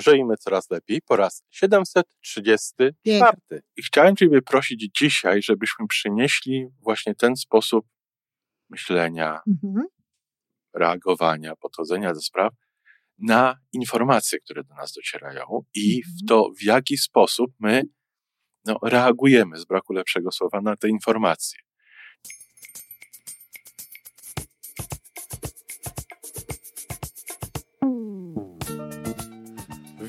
Żyjmy coraz lepiej po raz 734. Pięknie. I chciałem Ciebie prosić dzisiaj, żebyśmy przynieśli właśnie ten sposób myślenia, Mhm. reagowania, podchodzenia do spraw na informacje, które do nas docierają i Mhm. w to, w jaki sposób my no, reagujemy, z braku lepszego słowa, na te informacje.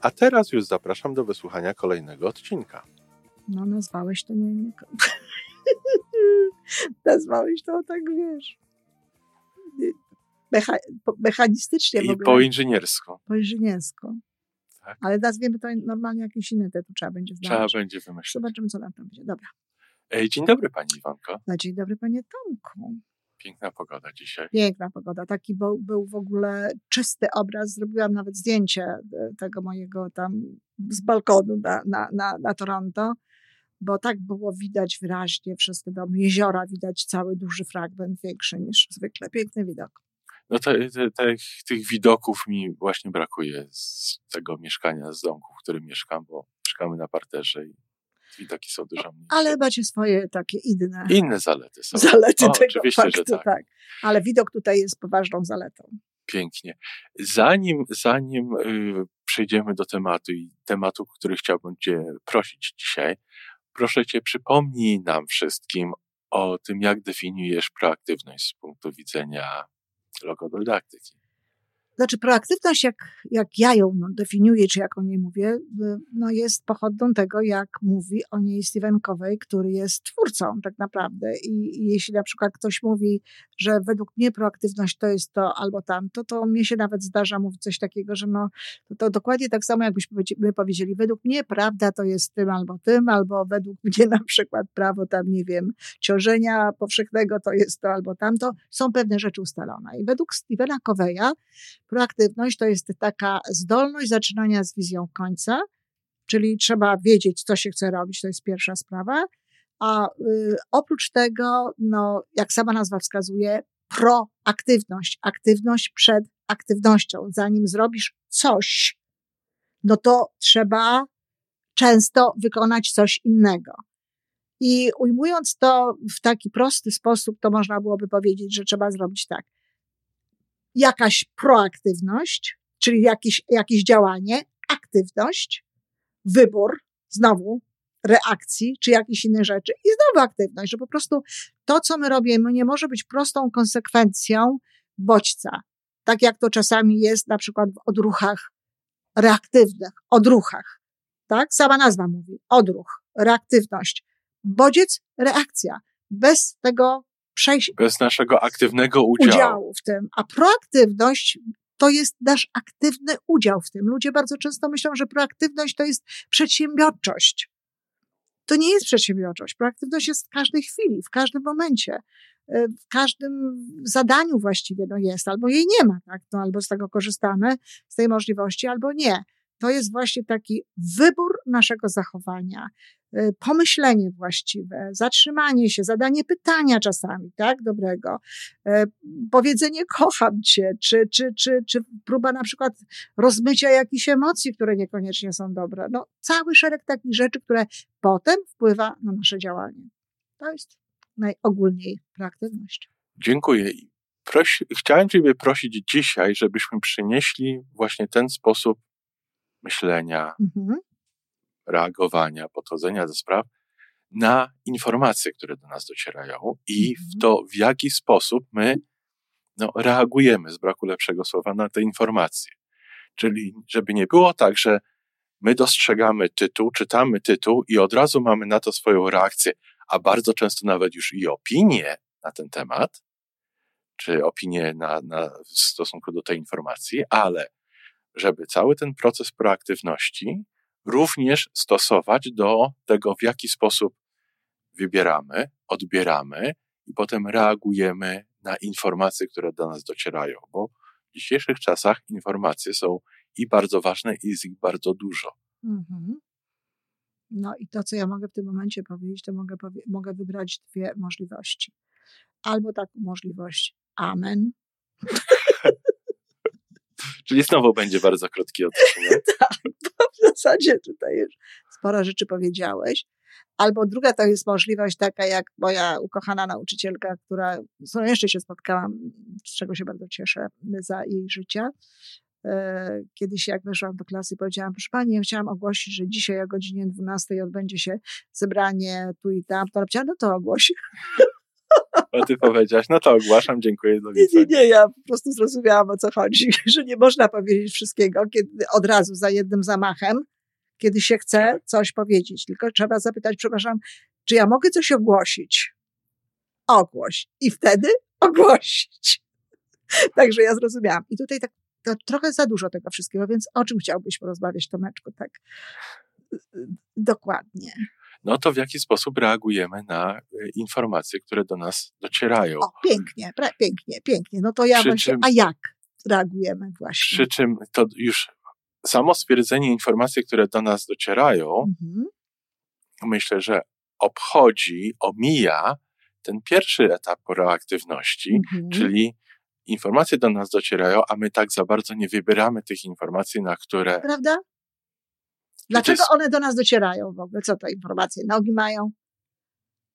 A teraz już zapraszam do wysłuchania kolejnego odcinka. No, nazwałeś to nie. nie... nazwałeś to tak, wiesz. Mecha... mechanistycznie I po inżyniersku. po inżyniersku. Tak. Ale nazwiemy to normalnie jakieś inne tytuł trzeba będzie Trzeba znaleźć. będzie wymyślić. Zobaczymy, co nam tam będzie. Dobra. Ej, dzień dobry Pani Iwanko. No, dzień dobry, panie Tomku. Piękna pogoda dzisiaj. Piękna pogoda. Taki był, był w ogóle czysty obraz. Zrobiłam nawet zdjęcie e, tego mojego tam z balkonu na, na, na, na Toronto, bo tak było widać wyraźnie wszystkie domy. Jeziora widać cały duży fragment, większy niż zwykle. Piękny widok. No te, te, te, tych widoków mi właśnie brakuje z tego mieszkania, z domku, w którym mieszkam, bo mieszkamy na parterze i widoki są dużo mniejsze. Ale macie swoje takie inne Inne zalety są. zalety O, tego oczywiście, że faktu. tak. Ale widok tutaj jest poważną zaletą. Pięknie. Zanim, zanim y, przejdziemy do tematu i tematu, który chciałbym Cię prosić dzisiaj, proszę Cię przypomnij nam wszystkim o tym, jak definiujesz proaktywność z punktu widzenia logodydaktyki. Znaczy, proaktywność, jak, jak ja ją no, definiuję, czy jak o niej mówię, y, no, jest pochodną tego, jak mówi o niej Stephen Covey, który jest twórcą tak naprawdę. I, I jeśli na przykład ktoś mówi, że według mnie proaktywność to jest to albo tamto, to mnie się nawet zdarza mówić coś takiego, że no, to, to dokładnie tak samo, jakbyśmy my powiedzieli, według mnie prawda to jest tym albo tym, albo według mnie na przykład prawo tam, nie wiem, ciążenia powszechnego to jest to albo tamto. Są pewne rzeczy ustalone. I według Stephena Coveya Proaktywność to jest taka zdolność zaczynania z wizją końca, czyli trzeba wiedzieć, co się chce robić, to jest pierwsza sprawa. A y, oprócz tego, no, jak sama nazwa wskazuje, proaktywność, aktywność przed aktywnością. Zanim zrobisz coś, no to trzeba często wykonać coś innego. I ujmując to w taki prosty sposób, to można byłoby powiedzieć, że trzeba zrobić tak jakaś proaktywność, czyli jakieś, jakieś działanie, aktywność, wybór, znowu reakcji, czy jakieś inne rzeczy i znowu aktywność, że po prostu to, co my robimy, nie może być prostą konsekwencją bodźca. Tak jak to czasami jest na przykład w odruchach reaktywnych, odruchach. Tak? Sama nazwa mówi. Odruch, reaktywność. Bodziec, reakcja. Bez tego przejścia, Bez naszego aktywnego udziału. udziału w tym. A proaktywność to jest nasz aktywny udział w tym. Ludzie bardzo często myślą, że proaktywność to jest przedsiębiorczość. To nie jest przedsiębiorczość. Proaktywność jest w każdej chwili, w każdym momencie, y, w każdym zadaniu właściwie no jest, albo jej nie ma, tak? No, albo z tego korzystamy, z tej możliwości, albo nie. To jest właśnie taki wybór naszego zachowania, pomyślenie właściwe, zatrzymanie się, zadanie pytania czasami, tak, dobrego, y, powiedzenie kocham cię, czy, czy, czy, czy próba na przykład rozmycia jakichś emocji, które niekoniecznie są dobre. No, cały szereg takich rzeczy, które potem wpływa na nasze działanie. To jest najogólniej proaktywność. Dziękuję. Chciałem Ciebie prosić dzisiaj, żebyśmy przynieśli właśnie ten sposób myślenia, Mhm. Reagowania, podchodzenia do spraw na informacje, które do nas docierają i w Mhm. to, w jaki sposób my no, reagujemy, z braku lepszego słowa, na te informacje. Czyli, żeby nie było tak, że my dostrzegamy tytuł, czytamy tytuł i od razu mamy na to swoją reakcję, a bardzo często nawet już i opinię na ten temat, czy opinię na, na, w stosunku do tej informacji, ale żeby cały ten proces proaktywności również stosować do tego, w jaki sposób wybieramy, odbieramy i potem reagujemy na informacje, które do nas docierają, bo w dzisiejszych czasach informacje są i bardzo ważne, i jest ich bardzo dużo. Mhm. No i to, co ja mogę w tym momencie powiedzieć, to mogę, powie- mogę wybrać dwie możliwości. Albo taką możliwość amen. Czyli znowu będzie bardzo krótki odcinek. tak, w zasadzie tutaj już sporo rzeczy powiedziałeś. Albo druga to jest możliwość taka, jak moja ukochana nauczycielka, która, z którą jeszcze się spotkałam, z czego się bardzo cieszę za jej życia. E, kiedyś jak weszłam do klasy powiedziałam, proszę Pani, ja chciałam ogłosić, że dzisiaj o godzinie 12 odbędzie się zebranie tu i tam. To no to ogłosi. A ty powiedziałaś, no to ogłaszam, dziękuję, do. Nie, nie, nie, ja po prostu zrozumiałam o co chodzi, że nie można powiedzieć wszystkiego kiedy, od razu za jednym zamachem, kiedy się chce tak. coś powiedzieć, tylko trzeba zapytać, przepraszam, czy ja mogę coś ogłosić? Ogłoś. I wtedy ogłosić. Także ja zrozumiałam. I tutaj tak to trochę za dużo tego wszystkiego, więc o czym chciałbyś porozmawiać, Tomeczku, tak dokładnie? No to w jaki sposób reagujemy na e, informacje, które do nas docierają. O, pięknie, pięknie, pięknie. No to ja przy właśnie, czym, a jak reagujemy właśnie? Przy czym to już samo stwierdzenie informacji, które do nas docierają, mhm. myślę, że obchodzi, omija ten pierwszy etap proaktywności, mhm. czyli informacje do nas docierają, a my tak za bardzo nie wybieramy tych informacji, na które. Prawda? Dlaczego jest... one do nas docierają w ogóle? Co to informacje? Nogi mają?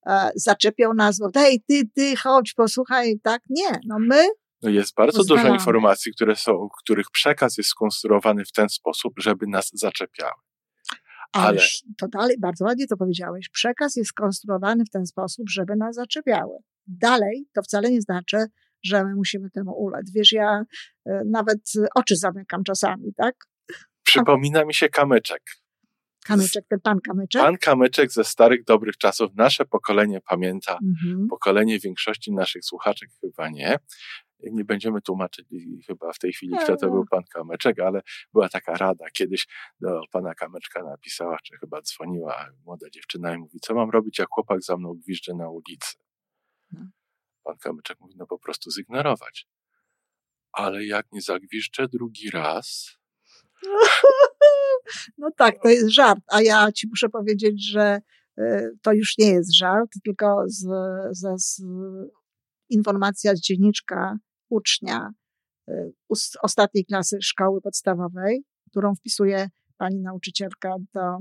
E, zaczepią nas, bo hej, ty, ty, chodź, posłuchaj, tak? Nie, no my. No jest bardzo dużo informacji, które są, których przekaz jest skonstruowany w ten sposób, żeby nas zaczepiały. Ale to dalej, bardzo ładnie to powiedziałeś. Przekaz jest skonstruowany w ten sposób, żeby nas zaczepiały. Dalej to wcale nie znaczy, że my musimy temu ulec. Wiesz, ja e, nawet oczy zamykam czasami, tak? Przypomina mi się kamyczek. Kamyczek, ten pan kamyczek? Pan kamyczek ze starych, dobrych czasów. Nasze pokolenie pamięta, mhm. pokolenie większości naszych słuchaczek chyba nie. Nie będziemy tłumaczyć chyba w tej chwili, kto to był pan Kamyczek, ale była taka rada. Kiedyś do pana Kamyczka napisała, czy chyba dzwoniła młoda dziewczyna i mówi, co mam robić, jak chłopak za mną gwizdże na ulicy. No. Pan Kamyczek mówi, no po prostu zignorować. Ale jak nie zagwiszczę drugi raz... No tak, to jest żart, a ja ci muszę powiedzieć, że e, to już nie jest żart, tylko z, z, z informacja z dzienniczka ucznia e, z ostatniej klasy szkoły podstawowej, którą wpisuje pani nauczycielka do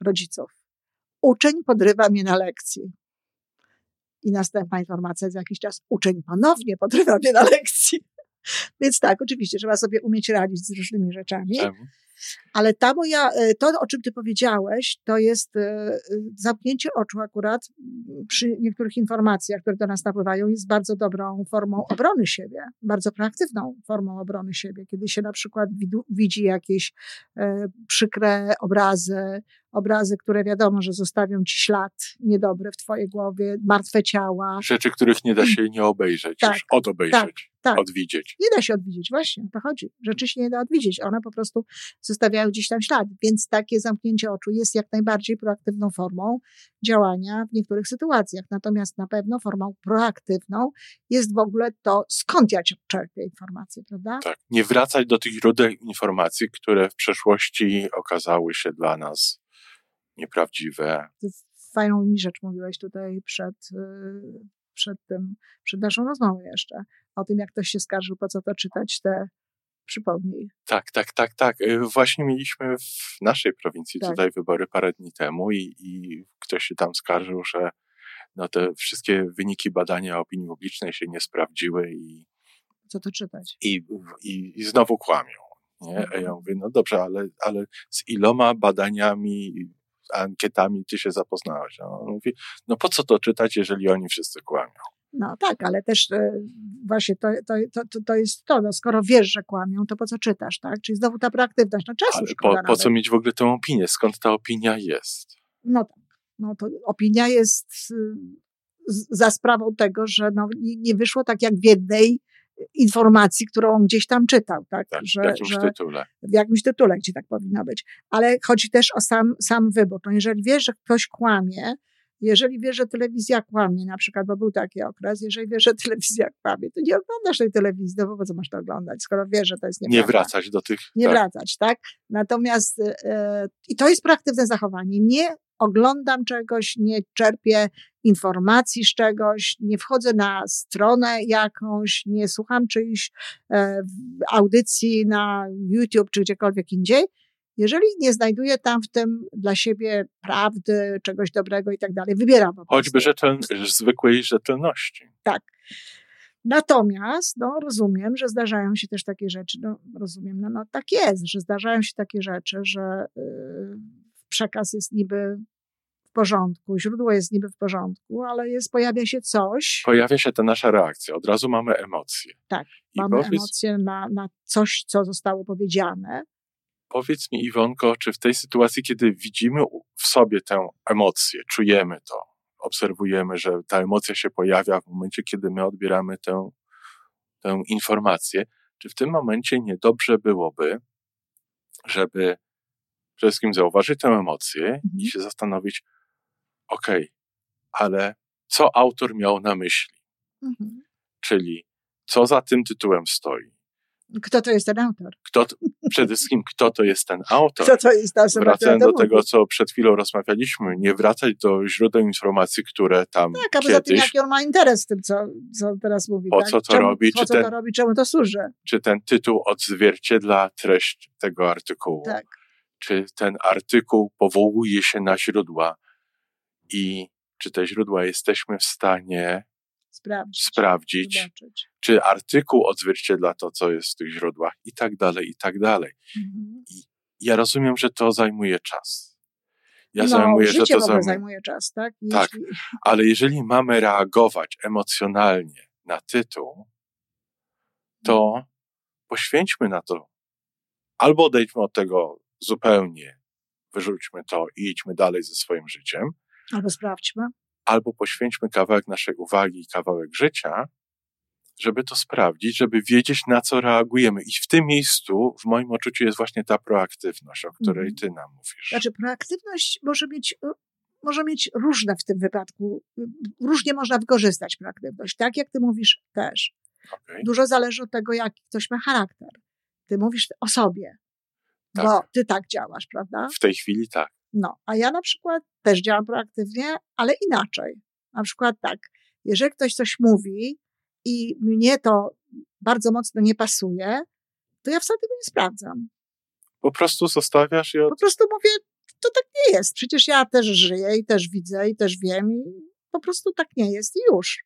rodziców. Uczeń podrywa mnie na lekcji. I następna informacja za jakiś czas. Uczeń ponownie podrywa mnie na lekcji. Więc tak, oczywiście, trzeba sobie umieć radzić z różnymi rzeczami. Czemu? Ale ta moja, e, to o czym ty powiedziałeś, to jest e, e, zamknięcie oczu akurat przy niektórych informacjach, które do nas napływają, jest bardzo dobrą formą obrony siebie, bardzo proaktywną formą obrony siebie, kiedy się na przykład widzi jakieś przykre obrazy, obrazy, które wiadomo, że zostawią ci ślad niedobry w twojej głowie, martwe ciała. Rzeczy, których nie da się nie obejrzeć, tak, już odobejrzeć, tak, tak. odwidzieć. Nie da się odwidzieć, właśnie, o to chodzi. Rzeczy się nie da odwidzieć, one po prostu zostawiają gdzieś tam ślad, więc takie zamknięcie oczu jest jak najbardziej proaktywną formą działania w niektórych sytuacjach. Natomiast na pewno formą proaktywną jest w ogóle to, skąd ja czerpię informacje, prawda? Tak, nie wracać do tych źródeł informacji, które w przeszłości okazały się dla nas nieprawdziwe. Fajną mi rzecz mówiłeś tutaj przed, y, przed tym, przed naszą rozmową jeszcze, o tym, jak ktoś się skarżył, po co to czytać te Przypomnij. Tak, tak, tak, tak. Y, właśnie mieliśmy w naszej prowincji tak. tutaj wybory parę dni temu i, i ktoś się tam skarżył, że no te wszystkie wyniki badania opinii publicznej się nie sprawdziły i. Co to czytać? I, i, i znowu kłamią. Nie? A ja mhm. mówię, no dobrze, ale, ale z iloma badaniami ankietami ty się zapoznałeś. No, on mówi, no po co to czytać, jeżeli oni wszyscy kłamią? No tak, ale też e, właśnie to, to, to, to jest to, no, skoro wiesz, że kłamią, to po co czytasz, tak? Czyli znowu ta proaktywność, no czasu ale po, po co mieć w ogóle tę opinię? Skąd ta opinia jest? No tak, no to opinia jest y, za sprawą tego, że no, nie wyszło tak jak w jednej informacji, którą gdzieś tam czytał, tak? tak że, w jakimś że, tytule. W jakimś tytule, gdzie tak powinno być. Ale chodzi też o sam, sam wybór. No jeżeli wiesz, że ktoś kłamie, jeżeli wiesz, że telewizja kłamie, na przykład, bo był taki okres, jeżeli wiesz, że telewizja kłamie, to nie oglądasz tej telewizji, no bo po co masz to oglądać, skoro wiesz, że to jest nieprawda. Nie wracać do tych... Nie tak. wracać, tak? Natomiast, yy, i to jest proaktywne zachowanie. Nie oglądam czegoś, nie czerpię informacji z czegoś, nie wchodzę na stronę jakąś, nie słucham czyjś e, audycji na YouTube czy gdziekolwiek indziej, jeżeli nie znajduję tam w tym dla siebie prawdy, czegoś dobrego i tak dalej, wybieram. Choćby rzetel, zwykłej rzetelności. Tak. Natomiast, no, rozumiem, że zdarzają się też takie rzeczy, no, rozumiem, no, no tak jest, że zdarzają się takie rzeczy, że yy, przekaz jest niby w porządku, źródło jest niby w porządku, ale jest, pojawia się coś. Pojawia się ta nasza reakcja, od razu mamy emocje. Tak, I mamy powiedz... emocje na, na coś, co zostało powiedziane. Powiedz mi, Iwonko, czy w tej sytuacji, kiedy widzimy w sobie tę emocję, czujemy to, obserwujemy, że ta emocja się pojawia w momencie, kiedy my odbieramy tę, tę informację, czy w tym momencie niedobrze byłoby, żeby przede wszystkim zauważyć tę emocję mhm. i się zastanowić, okej, okay, ale co autor miał na myśli? Mhm. Czyli co za tym tytułem stoi? Kto to jest ten autor? Kto, przede wszystkim, kto to jest ten autor? Kto to jest ta osoba, Wracając do tego, co przed chwilą rozmawialiśmy, nie wracać do źródeł informacji, które tam Tak, a poza kiedyś, tym, jaki on ma interes w tym, co, co teraz mówi. Po tak? co to czemu, robi? Po czy co ten, to robi, czemu to służy? Czy ten tytuł odzwierciedla treść tego artykułu? Tak. Czy ten artykuł powołuje się na źródła i czy te źródła jesteśmy w stanie sprawdzić, sprawdzić czy artykuł odzwierciedla to, co jest w tych źródłach i tak dalej, i tak dalej. Mhm. I ja rozumiem, że to zajmuje czas. Ja no, zajmuję, że to zajmuje... zajmuje czas, tak? tak, ale jeżeli mamy reagować emocjonalnie na tytuł, to mhm. poświęćmy na to, albo odejdźmy od tego zupełnie, wyrzućmy to i idźmy dalej ze swoim życiem. Albo sprawdźmy albo poświęćmy kawałek naszej uwagi i kawałek życia, żeby to sprawdzić, żeby wiedzieć, na co reagujemy. I w tym miejscu, w moim odczuciu, jest właśnie ta proaktywność, o której mhm. ty nam mówisz. Znaczy, proaktywność może mieć, może mieć różne w tym wypadku. Różnie można wykorzystać proaktywność. Tak jak ty mówisz też. Okay. Dużo zależy od tego, jaki ktoś ma charakter. Ty mówisz o sobie, tak. bo ty tak działasz, prawda? W tej chwili tak. No, a ja na przykład też działam proaktywnie, ale inaczej. Na przykład tak, jeżeli ktoś coś mówi i mnie to bardzo mocno nie pasuje, to ja wcale tego nie sprawdzam. Po prostu zostawiasz i od... Po prostu mówię, to tak nie jest. Przecież ja też żyję i też widzę i też wiem i po prostu tak nie jest i już.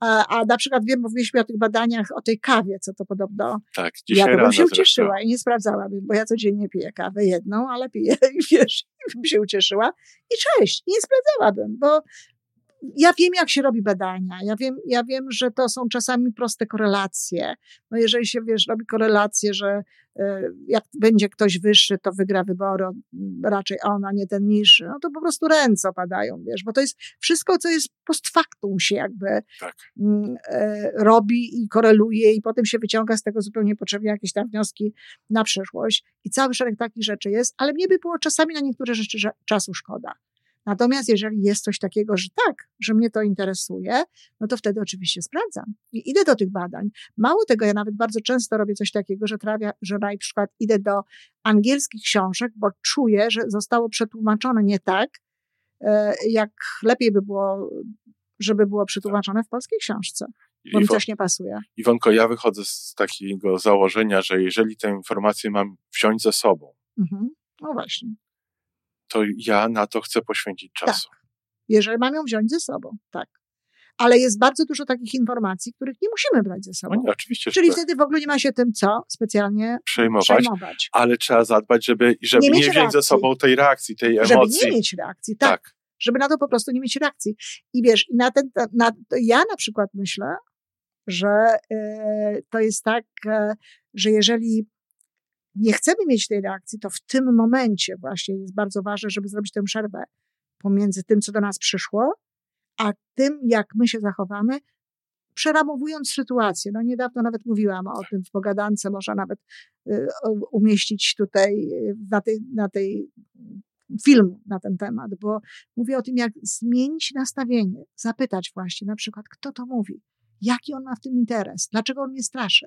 A, na przykład wiem, mówiliśmy o tych badaniach, o tej kawie, co to podobno. Tak, dzisiaj Ja bym się ucieszyła i nie sprawdzałabym, bo ja codziennie piję kawę jedną, ale piję i wiesz, bym się ucieszyła. I cześć, nie sprawdzałabym, bo ja wiem, jak się robi badania. Ja wiem, ja wiem, że to są czasami proste korelacje. No jeżeli się, wiesz, robi korelacje, że e, jak będzie ktoś wyższy, to wygra wybory, raczej on, a nie ten niższy, no to po prostu ręce opadają, wiesz, bo to jest wszystko, co jest post factum się jakby tak. Mm, e, robi i koreluje i potem się wyciąga z tego zupełnie potrzebnie jakieś tam wnioski na przyszłość i cały szereg takich rzeczy jest, ale mnie by było czasami na niektóre rzeczy czasu szkoda. Natomiast jeżeli jest coś takiego, że tak, że mnie to interesuje, no to wtedy oczywiście sprawdzam i idę do tych badań. Mało tego, ja nawet bardzo często robię coś takiego, że, trawia, że na przykład idę do angielskich książek, bo czuję, że zostało przetłumaczone nie tak, e, jak lepiej by było, żeby było przetłumaczone w polskiej książce. Bo mi coś nie pasuje. Iwonko, ja wychodzę z takiego założenia, że jeżeli tę informację mam wziąć ze sobą, mhm. no właśnie to ja na to chcę poświęcić czasu. Tak. Jeżeli mam ją wziąć ze sobą, tak. Ale jest bardzo dużo takich informacji, których nie musimy brać ze sobą. No nie, oczywiście, Czyli tak. wtedy w ogóle nie ma się tym co specjalnie przejmować, przejmować. ale trzeba zadbać, żeby, żeby nie, nie wziąć reakcji. ze sobą tej reakcji, tej emocji. Żeby nie mieć reakcji, tak. tak. Żeby na to po prostu nie mieć reakcji. I wiesz, i na ten, na, ja na przykład myślę, że y, to jest tak, y, że jeżeli nie chcemy mieć tej reakcji, to w tym momencie właśnie jest bardzo ważne, żeby zrobić tę przerwę pomiędzy tym, co do nas przyszło, a tym, jak my się zachowamy przeramowując sytuację. No niedawno nawet mówiłam o tym w pogadance, można nawet y, umieścić tutaj y, na tej, na tej film na ten temat, bo mówię o tym, jak zmienić nastawienie, zapytać właśnie na przykład, kto to mówi, jaki on ma w tym interes, dlaczego on mnie straszy.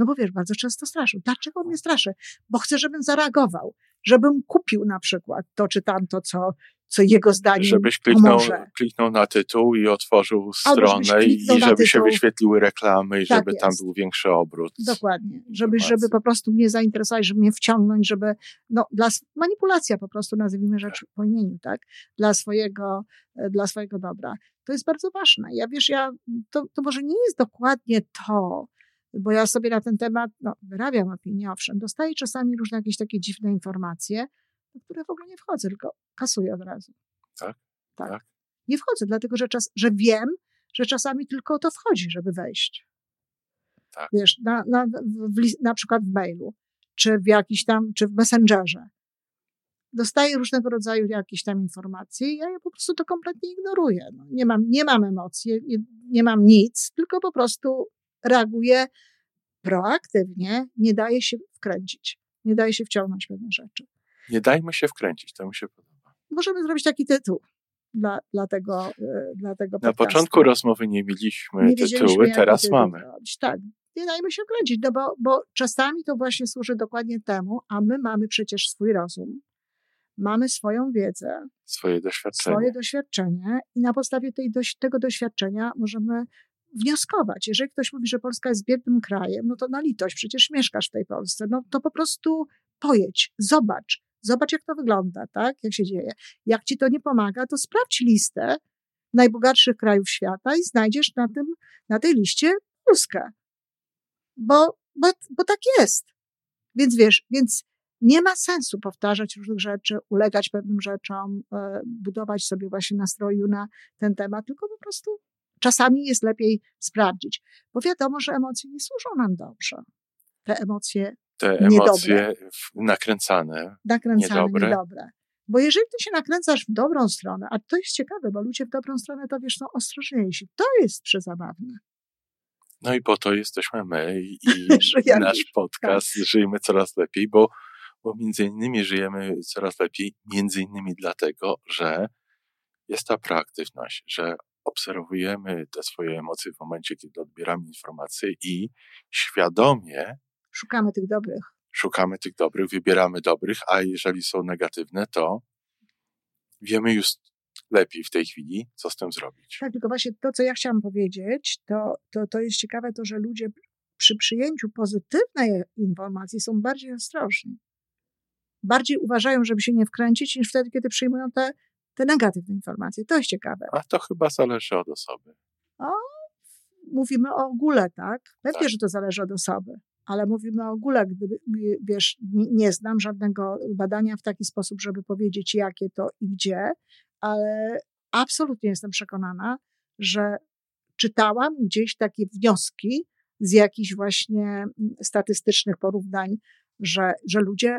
No bo wiesz, bardzo często straszy. Dlaczego mnie straszy? Bo chce, żebym zareagował, żebym kupił na przykład to czy tamto, co, co jego zdaniem Żebyś kliknął, pomoże. kliknął na tytuł i otworzył stronę i żeby się wyświetliły reklamy i tak żeby jest. tam był większy obrót. Dokładnie. Żeby, żeby po prostu mnie zainteresować, żeby mnie wciągnąć, żeby, no, dla, manipulacja po prostu, nazwijmy rzecz tak. po imieniu, tak? Dla swojego, e, dla swojego dobra. To jest bardzo ważne. Ja wiesz, ja, to, to może nie jest dokładnie to, bo ja sobie na ten temat, no, wyrabiam opinię, owszem, dostaję czasami różne jakieś takie dziwne informacje, w które w ogóle nie wchodzę, tylko kasuję od razu. Tak? Tak. tak. Nie wchodzę, dlatego że, czas, że wiem, że czasami tylko o to wchodzi, żeby wejść. Tak. Wiesz, na, na, w, na przykład w mailu, czy w jakiś tam, czy w messengerze. Dostaję różnego rodzaju jakieś tam informacje i ja je po prostu to kompletnie ignoruję. No, nie, mam, nie mam emocji, nie, nie mam nic, tylko po prostu reaguję proaktywnie, nie daje się wkręcić, nie daje się wciągnąć pewne rzeczy. Nie dajmy się wkręcić, to mi się podoba. Możemy zrobić taki tytuł dla, dla tego, e, dla tego Na początku rozmowy nie mieliśmy nie tytuły, teraz tytuł mamy. Tak, nie dajmy się wkręcić, no bo, bo czasami to właśnie służy dokładnie temu, a my mamy przecież swój rozum, mamy swoją wiedzę, swoje doświadczenie, swoje doświadczenie i na podstawie tej, tego doświadczenia możemy wnioskować. Jeżeli ktoś mówi, że Polska jest biednym krajem, no to na litość, przecież mieszkasz w tej Polsce, no to po prostu pojedź, zobacz, zobacz jak to wygląda, tak, jak się dzieje. Jak ci to nie pomaga, to sprawdź listę najbogatszych krajów świata i znajdziesz na tym, na tej liście Polskę. Bo, bo, bo tak jest. Więc wiesz, więc nie ma sensu powtarzać różnych rzeczy, ulegać pewnym rzeczom, e, budować sobie właśnie nastroju na ten temat, tylko po prostu czasami jest lepiej sprawdzić, bo wiadomo, że emocje nie służą nam dobrze. Te emocje te emocje niedobre, nakręcane, nakręcane niedobre. niedobre. Bo jeżeli ty się nakręcasz w dobrą stronę, a to jest ciekawe, bo ludzie w dobrą stronę to wiesz, są ostrożniejsi. To jest przezabawne. No i po to jesteśmy my i nasz podcast tak. Żyjmy Coraz Lepiej, bo, bo między innymi żyjemy coraz lepiej, między innymi dlatego, że jest ta proaktywność, że obserwujemy te swoje emocje w momencie, kiedy odbieramy informacje i świadomie szukamy tych dobrych. Szukamy tych dobrych, wybieramy dobrych, a jeżeli są negatywne, to wiemy już lepiej w tej chwili, co z tym zrobić. Tak, tylko właśnie to, co ja chciałam powiedzieć, to, to, to jest ciekawe to, że ludzie przy przyjęciu pozytywnej informacji są bardziej ostrożni. Bardziej uważają, żeby się nie wkręcić, niż wtedy, kiedy przyjmują te te negatywne informacje. To jest ciekawe. A to chyba zależy od osoby. O, mówimy o ogóle, tak? Pewnie, tak. że to zależy od osoby, ale mówimy o ogóle. Gdyby, wiesz, nie znam żadnego badania w taki sposób, żeby powiedzieć, jakie to i gdzie, ale absolutnie jestem przekonana, że czytałam gdzieś takie wnioski z jakichś właśnie statystycznych porównań, że, że ludzie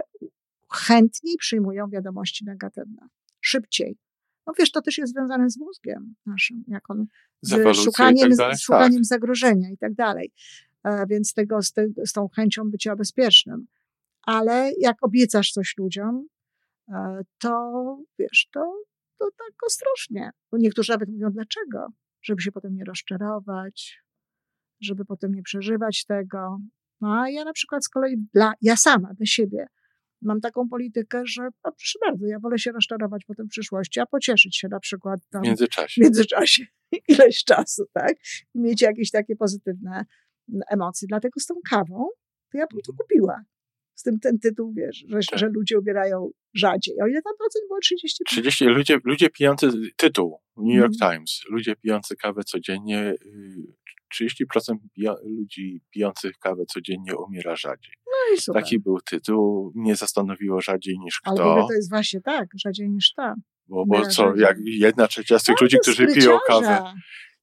chętniej przyjmują wiadomości negatywne szybciej. No wiesz, to też jest związane z mózgiem naszym, jak on, z, szukaniem, tak z szukaniem tak. zagrożenia i tak dalej. E, więc tego, z, te, z tą chęcią bycia bezpiecznym. Ale jak obiecasz coś ludziom, e, to wiesz, to, to tak ostrożnie. Bo niektórzy nawet mówią, dlaczego? Żeby się potem nie rozczarować, żeby potem nie przeżywać tego. No a ja na przykład z kolei, dla, ja sama, dla siebie, mam taką politykę, że a proszę bardzo, ja wolę się rozczarować potem w przyszłości, a pocieszyć się na przykład tam w międzyczasie, w międzyczasie ileś czasu, tak? I mieć jakieś takie pozytywne emocje. Dlatego z tą kawą to ja bym to mhm. kupiła. Z tym ten tytuł, wiesz, że, tak. że ludzie ubierają rzadziej. O ile tam procent było? 30? 30. Ludzie, ludzie pijący, tytuł New York mm. Times, ludzie pijący kawę codziennie, 30% ludzi pijących kawę codziennie umiera rzadziej. No i super. Taki był tytuł. Mnie zastanowiło rzadziej niż kto. Ale to jest właśnie tak, rzadziej niż ta. Bo, bo co, jak jedna trzecia z tych no, ludzi, którzy piją kawę.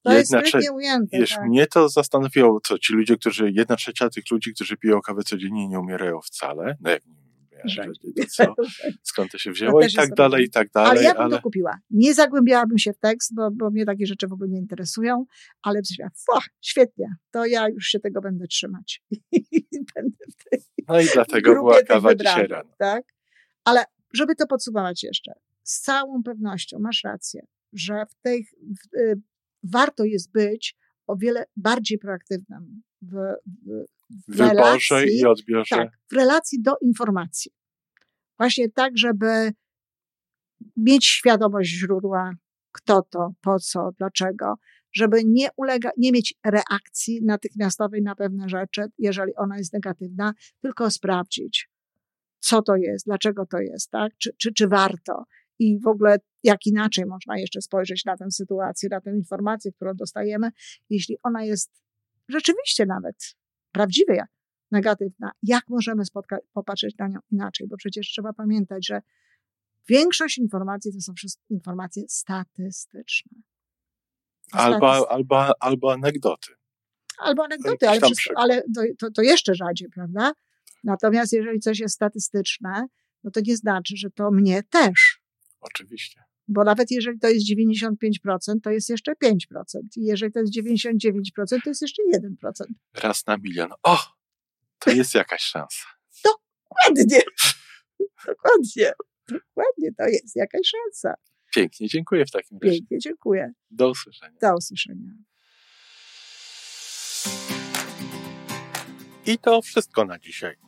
To jedna jest trze- ujęte, wiesz, tak. mnie to zastanowiło, co ci ludzie, którzy, jedna trzecia tych ludzi, którzy piją kawę codziennie nie umierają wcale. No jak wiesz, że, co, skąd to się wzięło i tak dalej, i tak dalej. Ale ja bym ale... to kupiła. Nie zagłębiałabym się w tekst, bo, bo mnie takie rzeczy w ogóle nie interesują, ale fo, świetnie, to ja już się tego będę trzymać. będę w tej no i dlatego była kawa dzisiaj rano. Tak? Ale żeby to podsumować jeszcze, z całą pewnością masz rację, że w tej, w, y, warto jest być o wiele bardziej proaktywnym w, w, w wyborze relacji, i odbiorze. Tak, w relacji do informacji. Właśnie tak, żeby mieć świadomość źródła, kto to, po co, dlaczego, żeby nie ulega, nie mieć reakcji natychmiastowej na pewne rzeczy, jeżeli ona jest negatywna, tylko sprawdzić, co to jest, dlaczego to jest, tak? Czy, czy, czy warto? I w ogóle jak inaczej można jeszcze spojrzeć na tę sytuację, na tę informację, którą dostajemy, jeśli ona jest rzeczywiście nawet prawdziwie negatywna, jak możemy spotka- popatrzeć na nią inaczej? Bo przecież trzeba pamiętać, że większość informacji to są wszystkie informacje statystyczne. Albo, albo, albo anegdoty. Albo anegdoty, ale, ale to, to, to jeszcze rzadziej, prawda? Natomiast jeżeli coś jest statystyczne, no to nie znaczy, że to mnie też. Oczywiście. Bo nawet jeżeli to jest 95%, to jest jeszcze 5%. I jeżeli to jest 99%, to jest jeszcze 1%. Raz na milion. O! To jest jakaś szansa. Dokładnie. Dokładnie. Dokładnie, to jest jakaś szansa. Pięknie, dziękuję w takim razie. Pięknie, dziękuję. Do usłyszenia. Do usłyszenia. I to wszystko na dzisiaj.